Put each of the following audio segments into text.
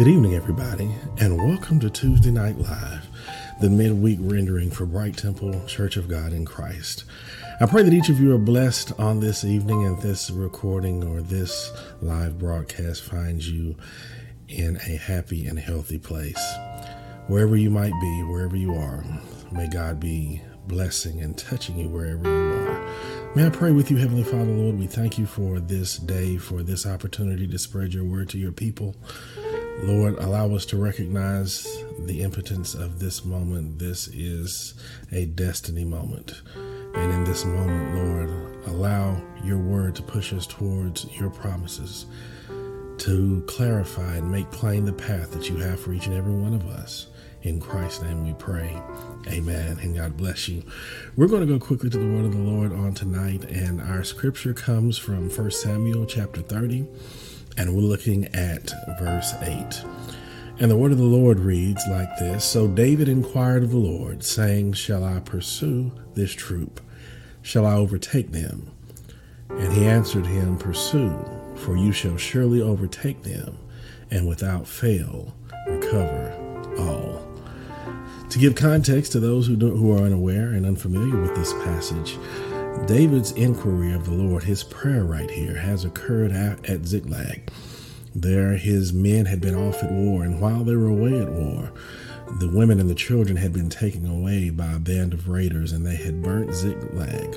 Good evening, everybody, and welcome to Tuesday Night Live, the midweek rendering for Bright Temple Church of God in Christ. I pray that each of you are blessed on this evening and this recording or this live broadcast finds you in a happy and healthy place. Wherever you might be, wherever you are, may God be blessing and touching you wherever you are. May I pray with you, Heavenly Father, Lord? We thank you for this day, for this opportunity to spread your word to your people. Lord, allow us to recognize the impotence of this moment. This is a destiny moment. And in this moment, Lord, allow your word to push us towards your promises, to clarify and make plain the path that you have for each and every one of us. In Christ's name we pray. Amen. And God bless you. We're going to go quickly to the word of the Lord on tonight. And our scripture comes from 1 Samuel chapter 30 and we're looking at verse 8. And the word of the Lord reads like this So David inquired of the Lord, saying, Shall I pursue this troop? Shall I overtake them? And he answered him, Pursue, for you shall surely overtake them, and without fail recover all. To give context to those who, who are unaware and unfamiliar with this passage, David's inquiry of the Lord, his prayer right here, has occurred at, at Ziklag. There, his men had been off at war, and while they were away at war, the women and the children had been taken away by a band of raiders, and they had burnt Ziklag.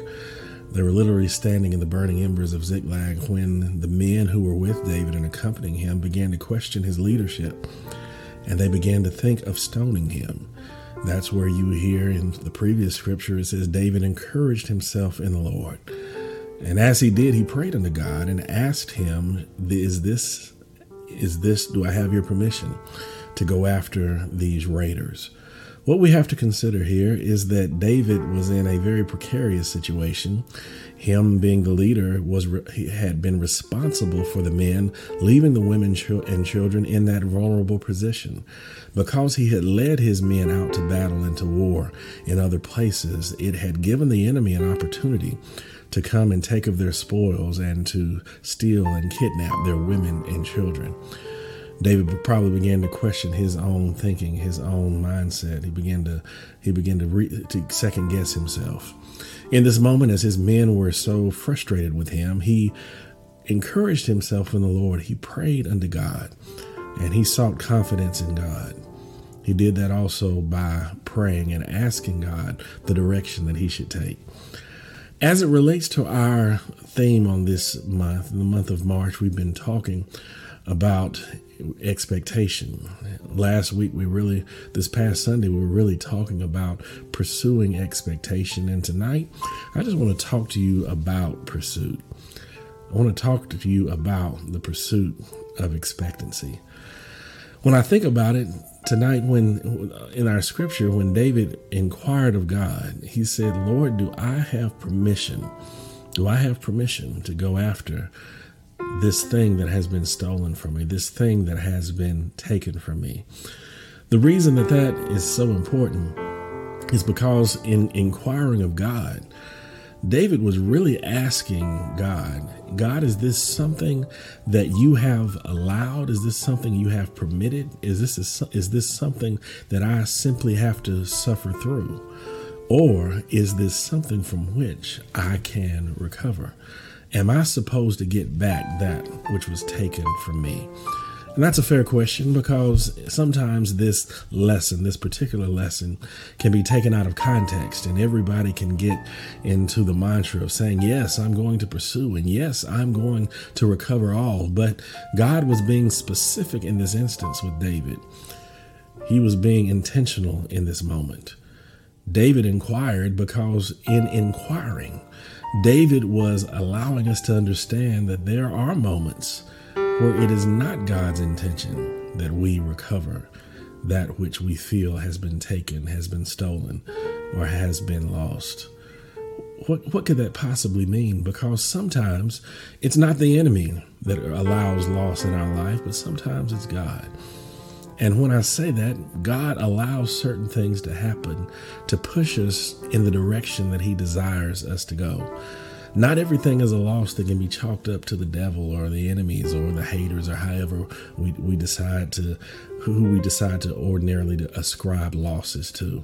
They were literally standing in the burning embers of Ziklag when the men who were with David and accompanying him began to question his leadership, and they began to think of stoning him. That's where you hear in the previous scripture it says David encouraged himself in the Lord. And as he did, he prayed unto God and asked him, Is this is this do I have your permission to go after these raiders? What we have to consider here is that David was in a very precarious situation. Him being the leader was he had been responsible for the men leaving the women and children in that vulnerable position. Because he had led his men out to battle and to war in other places, it had given the enemy an opportunity to come and take of their spoils and to steal and kidnap their women and children. David probably began to question his own thinking, his own mindset. He began to he began to, re, to second guess himself. In this moment, as his men were so frustrated with him, he encouraged himself in the Lord. He prayed unto God, and he sought confidence in God. He did that also by praying and asking God the direction that he should take. As it relates to our theme on this month, the month of March, we've been talking about expectation. Last week, we really, this past Sunday, we were really talking about pursuing expectation. And tonight, I just want to talk to you about pursuit. I want to talk to you about the pursuit of expectancy. When I think about it, tonight when in our scripture when david inquired of god he said lord do i have permission do i have permission to go after this thing that has been stolen from me, this thing that has been taken from me. The reason that that is so important is because in inquiring of God, David was really asking God, God, is this something that you have allowed? Is this something you have permitted? Is this a, is this something that I simply have to suffer through? Or is this something from which I can recover? Am I supposed to get back that which was taken from me? And that's a fair question because sometimes this lesson, this particular lesson, can be taken out of context, and everybody can get into the mantra of saying, Yes, I'm going to pursue, and yes, I'm going to recover all. But God was being specific in this instance with David, he was being intentional in this moment. David inquired because in inquiring, David was allowing us to understand that there are moments where it is not God's intention that we recover that which we feel has been taken, has been stolen, or has been lost. What, what could that possibly mean? Because sometimes it's not the enemy that allows loss in our life, but sometimes it's God. And when I say that, God allows certain things to happen to push us in the direction that He desires us to go. Not everything is a loss that can be chalked up to the devil or the enemies or the haters or however we, we decide to who we decide to ordinarily to ascribe losses to.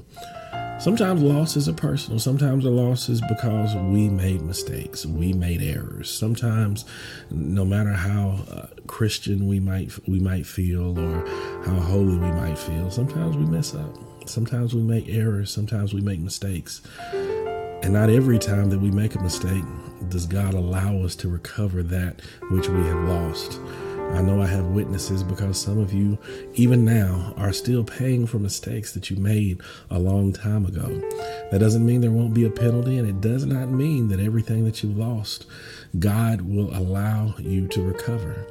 Sometimes losses are personal. Sometimes the losses because we made mistakes. We made errors. Sometimes, no matter how uh, Christian we might we might feel or how holy we might feel, sometimes we mess up. Sometimes we make errors. Sometimes we make mistakes. And not every time that we make a mistake does God allow us to recover that which we have lost. I know I have witnesses because some of you, even now, are still paying for mistakes that you made a long time ago. That doesn't mean there won't be a penalty, and it does not mean that everything that you lost, God will allow you to recover.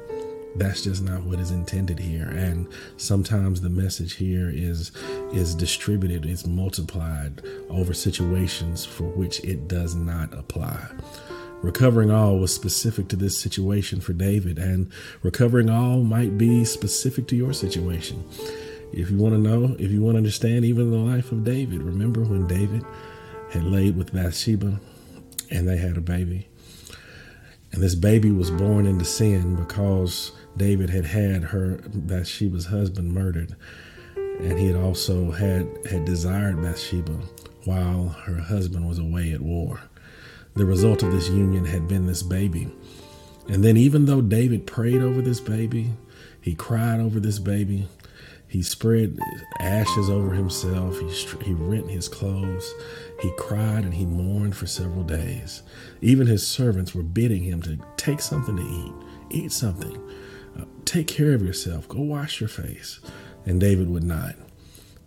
That's just not what is intended here. And sometimes the message here is is distributed, it's multiplied over situations for which it does not apply. Recovering all was specific to this situation for David, and recovering all might be specific to your situation. If you want to know, if you want to understand even the life of David, remember when David had laid with Bathsheba and they had a baby. And this baby was born into sin because David had had her Bathsheba's husband murdered. And he had also had had desired Bathsheba while her husband was away at war. The result of this union had been this baby. And then, even though David prayed over this baby, he cried over this baby, he spread ashes over himself, he, he rent his clothes, he cried and he mourned for several days. Even his servants were bidding him to take something to eat, eat something, uh, take care of yourself, go wash your face. And David would not.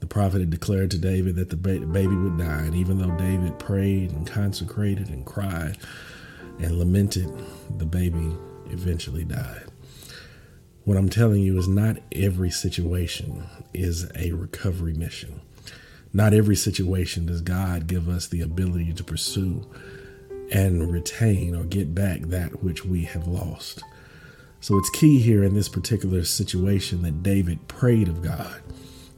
The prophet had declared to David that the baby would die, and even though David prayed and consecrated and cried and lamented, the baby eventually died. What I'm telling you is not every situation is a recovery mission. Not every situation does God give us the ability to pursue and retain or get back that which we have lost. So it's key here in this particular situation that David prayed of God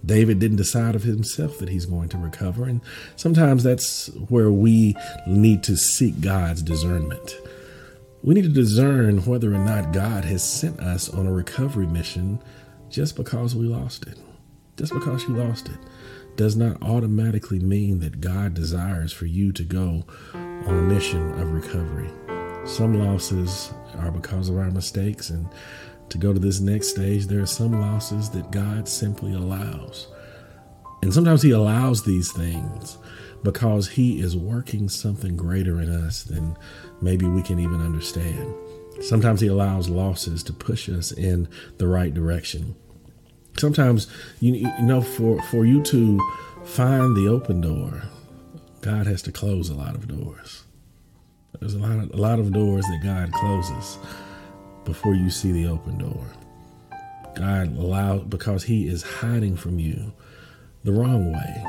David didn't decide of himself that he's going to recover. And sometimes that's where we need to seek God's discernment. We need to discern whether or not God has sent us on a recovery mission just because we lost it. Just because you lost it does not automatically mean that God desires for you to go on a mission of recovery. Some losses are because of our mistakes, and to go to this next stage, there are some losses that God simply allows. And sometimes He allows these things because He is working something greater in us than maybe we can even understand. Sometimes He allows losses to push us in the right direction. Sometimes, you, know, for, for you to find the open door, God has to close a lot of doors. There's a lot of, a lot of doors that God closes before you see the open door. God allows because He is hiding from you the wrong way.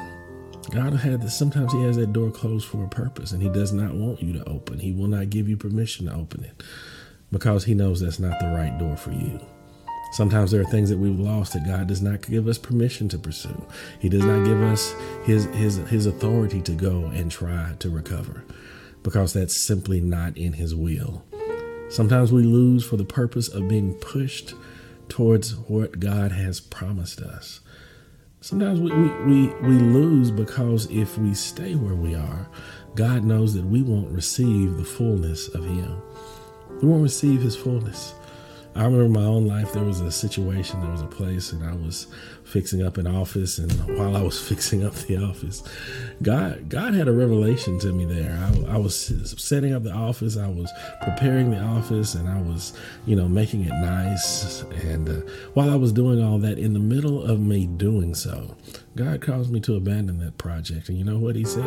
God had this, sometimes He has that door closed for a purpose, and He does not want you to open. He will not give you permission to open it because He knows that's not the right door for you. Sometimes there are things that we've lost that God does not give us permission to pursue. He does not give us His His His authority to go and try to recover because that's simply not in His will. Sometimes we lose for the purpose of being pushed towards what God has promised us. Sometimes we, we, we, we, lose because if we stay where we are, God knows that we won't receive the fullness of Him. We won't receive His fullness. I remember my own life, there was a situation, there was a place, and I was fixing up an office. And while I was fixing up the office, God God had a revelation to me there. I, I was setting up the office, I was preparing the office, and I was, you know, making it nice. And uh, while I was doing all that, in the middle of me doing so, God caused me to abandon that project. And you know what He said?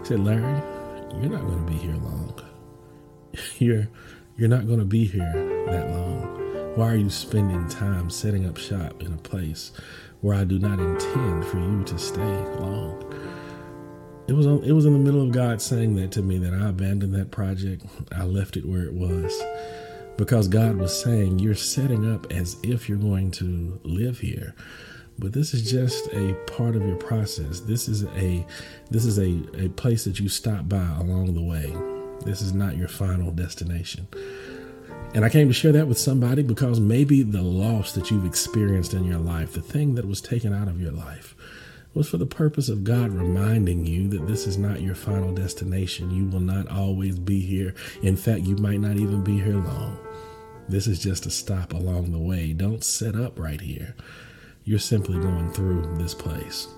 He said, Larry, you're not going to be here long. You're you're not going to be here that long. Why are you spending time setting up shop in a place where I do not intend for you to stay long? It was it was in the middle of God saying that to me that I abandoned that project. I left it where it was because God was saying you're setting up as if you're going to live here but this is just a part of your process this is a this is a, a place that you stop by along the way This is not your final destination. And I came to share that with somebody because maybe the loss that you've experienced in your life, the thing that was taken out of your life, was for the purpose of God reminding you that this is not your final destination. You will not always be here. In fact, you might not even be here long. This is just a stop along the way. Don't set up right here. You're simply going through this place,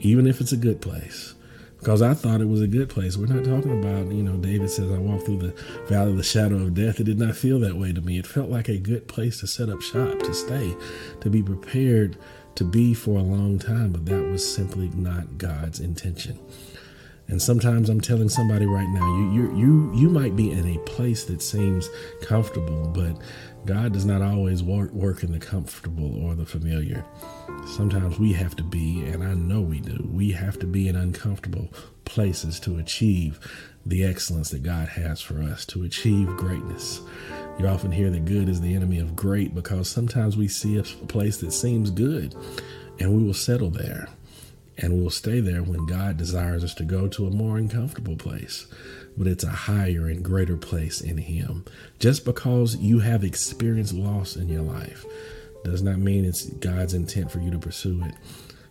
even if it's a good place because I thought it was a good place. We're not talking about, you know, David says, I walked through the valley of the shadow of death. It did not feel that way to me. It felt like a good place to set up shop, to stay, to be prepared to be for a long time, but that was simply not God's intention. And sometimes I'm telling somebody right now, you you you you might be in a place that seems comfortable, but God does not always work, work in the comfortable or the familiar. Sometimes we have to be, and I know we do, we have to be in uncomfortable places to achieve the excellence that God has for us, to achieve greatness. You often hear that good is the enemy of great because sometimes we see a place that seems good and we will settle there and we will stay there when God desires us to go to a more uncomfortable place but it's a higher and greater place in Him. Just because you have experienced loss in your life does not mean it's God's intent for you to pursue it.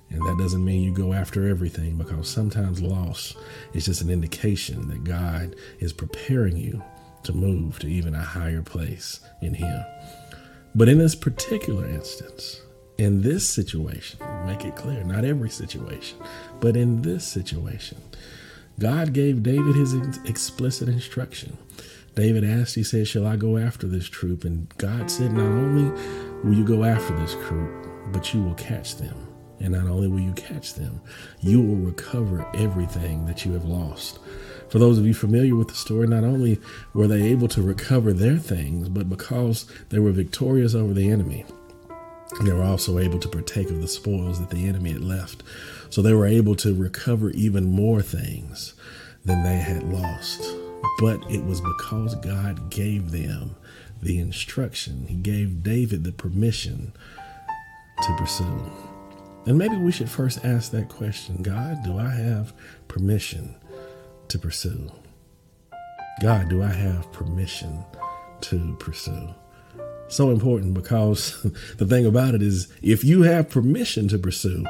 And that doesn't mean you go after everything because sometimes loss is just an indication that God is preparing you to move to even a higher place in Him. But in this particular instance, in this situation, make it clear, not every situation, but in this situation, God gave David his explicit instruction. David asked, he said, Shall I go after this troop? And God said, Not only will you go after this troop, but you will catch them. And not only will you catch them, you will recover everything that you have lost. For those of you familiar with the story, not only were they able to recover their things, but because they were victorious over the enemy, they were also able to partake of the spoils that the enemy had left. So they were able to recover even more things than they had lost. But it was because God gave them the instruction, He gave David the permission to pursue. And maybe we should first ask that question God, do I have permission to pursue? God, do I have permission to pursue? So important because the thing about it is if you have permission to pursue,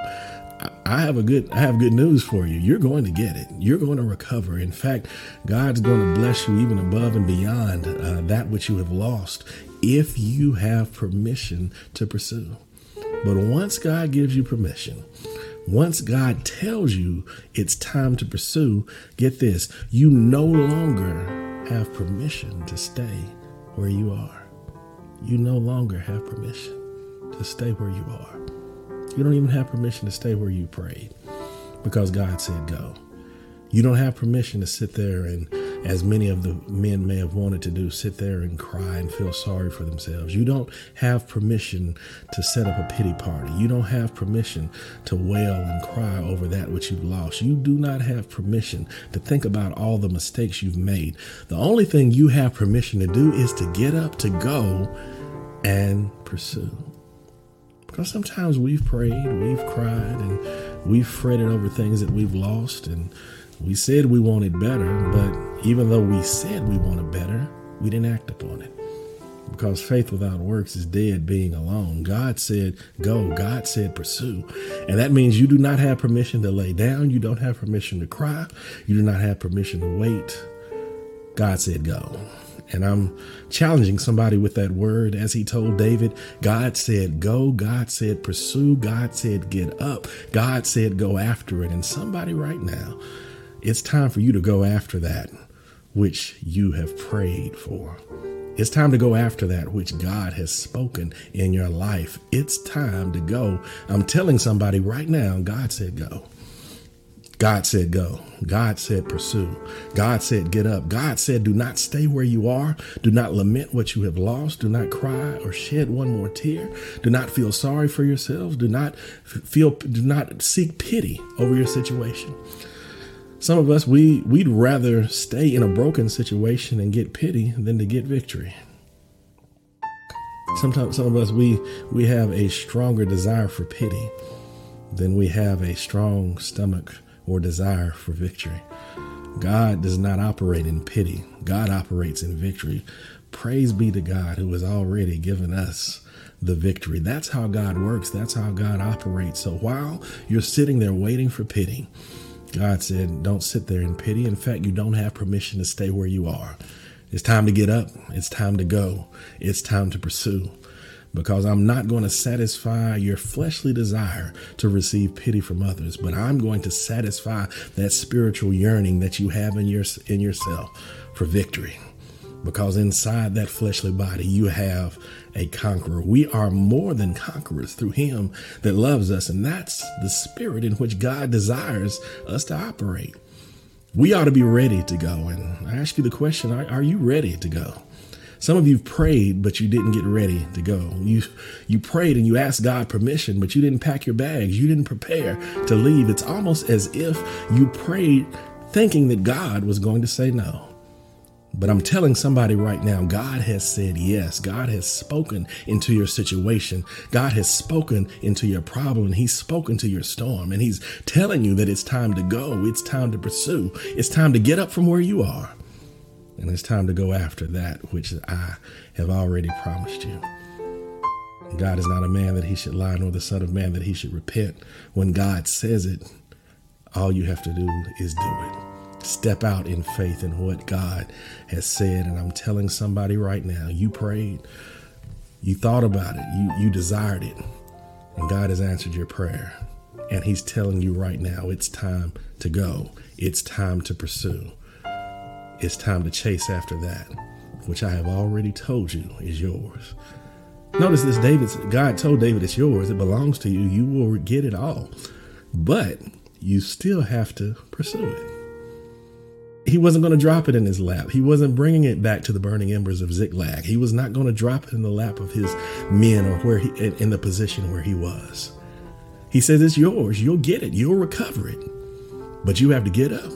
I have a good I have good news for you. You're going to get it. You're going to recover. In fact, God's going to bless you even above and beyond uh, that which you have lost if you have permission to pursue. But once God gives you permission, once God tells you it's time to pursue, get this, you no longer have permission to stay where you are. You no longer have permission to stay where you are. You don't even have permission to stay where you prayed because God said go. You don't have permission to sit there and, as many of the men may have wanted to do, sit there and cry and feel sorry for themselves. You don't have permission to set up a pity party. You don't have permission to wail and cry over that which you've lost. You do not have permission to think about all the mistakes you've made. The only thing you have permission to do is to get up, to go, and pursue. Because sometimes we've prayed, we've cried, and we've fretted over things that we've lost, and we said we wanted better, but even though we said we wanted better, we didn't act upon it. Because faith without works is dead being alone. God said, go. God said, pursue. And that means you do not have permission to lay down. You don't have permission to cry. You do not have permission to wait. God said, go. And I'm challenging somebody with that word as he told David God said, go. God said, pursue. God said, get up. God said, go after it. And somebody right now, it's time for you to go after that which you have prayed for. It's time to go after that which God has spoken in your life. It's time to go. I'm telling somebody right now, God said, go. God said, go. God said, pursue. God said, get up. God said, do not stay where you are. Do not lament what you have lost. Do not cry or shed one more tear. Do not feel sorry for yourselves. Do not feel, do not seek pity over your situation. Some of us, we, we'd rather stay in a broken situation and get pity than to get victory. Sometimes some of us, we, we have a stronger desire for pity than we have a strong stomach or desire for victory. God does not operate in pity, God operates in victory. Praise be to God who has already given us the victory. That's how God works. That's how God operates. So while you're sitting there waiting for pity, God said, Don't sit there in pity. In fact, you don't have permission to stay where you are. It's time to get up. It's time to go. It's time to pursue. Because I'm not going to satisfy your fleshly desire to receive pity from others, but I'm going to satisfy that spiritual yearning that you have in your in yourself for victory because inside that fleshly body you have a conqueror. We are more than conquerors through him that loves us, and that's the spirit in which God desires us to operate. We ought to be ready to go. And I ask you the question are, are you ready to go? Some of you prayed, but you didn't get ready to go. You you prayed and you asked God permission, but you didn't pack your bags. You didn't prepare to leave. It's almost as if you prayed thinking that God was going to say no. But I'm telling somebody right now, God has said yes. God has spoken into your situation. God has spoken into your problem. He's spoken to your storm. And He's telling you that it's time to go. It's time to pursue. It's time to get up from where you are. And it's time to go after that which I have already promised you. God is not a man that he should lie, nor the Son of Man that he should repent. When God says it, all you have to do is do it step out in faith in what God has said. And I'm telling somebody right now, you prayed, you thought about it, you, you desired it, and God has answered your prayer. And He's telling you right now, it's time to go, it's time to pursue, it's time to chase after that, which I have already told you is yours. Notice this David's God told David it's yours, it belongs to you, you will get it all. But you still have to pursue it he wasn't going to drop it in his lap. He wasn't bringing it back to the burning embers of Ziklag. He was not going to drop it in the lap of his men or where he in the position where he was. He says it's yours. You'll get it. You'll recover it. But you have to get up.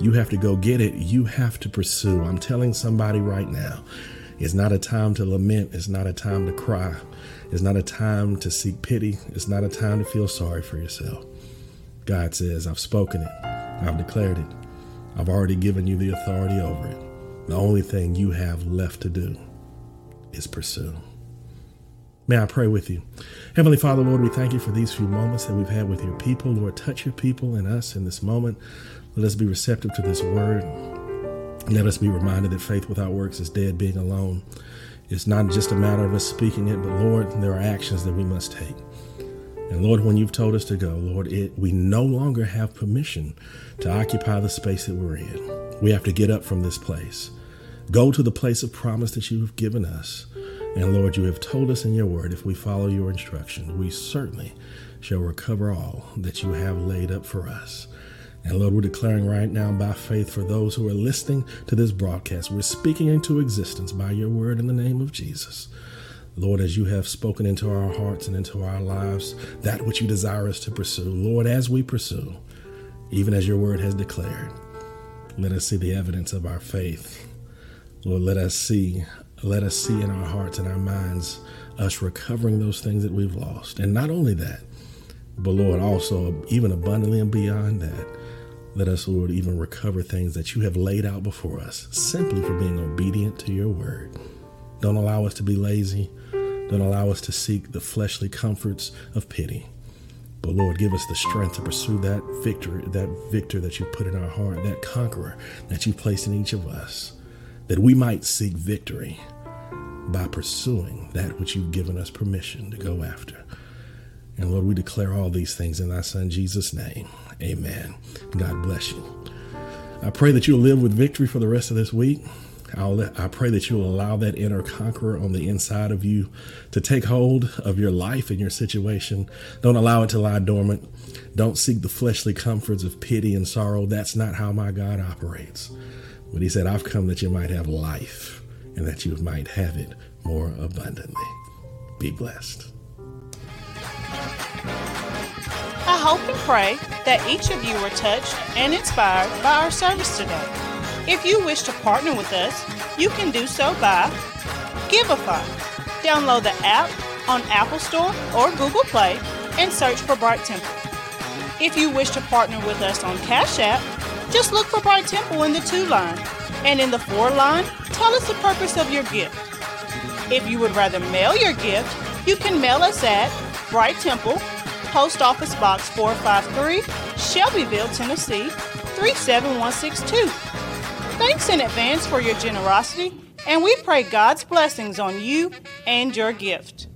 You have to go get it. You have to pursue. I'm telling somebody right now, it's not a time to lament. It's not a time to cry. It's not a time to seek pity. It's not a time to feel sorry for yourself. God says, I've spoken it. I've declared it. I've already given you the authority over it. The only thing you have left to do is pursue. May I pray with you? Heavenly Father, Lord, we thank you for these few moments that we've had with your people. Lord, touch your people and us in this moment. Let us be receptive to this word. Let us be reminded that faith without works is dead, being alone. It's not just a matter of us speaking it, but Lord, there are actions that we must take. And Lord, when you've told us to go, Lord, it, we no longer have permission to occupy the space that we're in. We have to get up from this place, go to the place of promise that you have given us. And Lord, you have told us in your word, if we follow your instructions, we certainly shall recover all that you have laid up for us. And Lord, we're declaring right now by faith for those who are listening to this broadcast, we're speaking into existence by your word in the name of Jesus. Lord, as you have spoken into our hearts and into our lives, that which you desire us to pursue, Lord, as we pursue, even as your word has declared, let us see the evidence of our faith. Lord, let us see, let us see in our hearts and our minds us recovering those things that we've lost. And not only that, but Lord, also even abundantly and beyond that, let us, Lord, even recover things that you have laid out before us simply for being obedient to your word. Don't allow us to be lazy. Don't allow us to seek the fleshly comforts of pity. But Lord, give us the strength to pursue that victory, that victor that you put in our heart, that conqueror that you placed in each of us, that we might seek victory by pursuing that which you've given us permission to go after. And Lord, we declare all these things in thy Son Jesus' name. Amen. God bless you. I pray that you'll live with victory for the rest of this week. I'll, I pray that you'll allow that inner conqueror on the inside of you to take hold of your life and your situation. Don't allow it to lie dormant. Don't seek the fleshly comforts of pity and sorrow. That's not how my God operates. But He said, I've come that you might have life and that you might have it more abundantly. Be blessed. I hope and pray that each of you were touched and inspired by our service today. If you wish to partner with us, you can do so by Givelify. Download the app on Apple Store or Google Play and search for Bright Temple. If you wish to partner with us on Cash App, Just look for Bright Temple in the to line, and in the for line, tell us the purpose of your gift. If you would rather mail your gift, you can mail us at Bright Temple, Post Office Box 453, Shelbyville, Tennessee 37162. Thanks in advance for your generosity, and we pray God's blessings on you and your gift.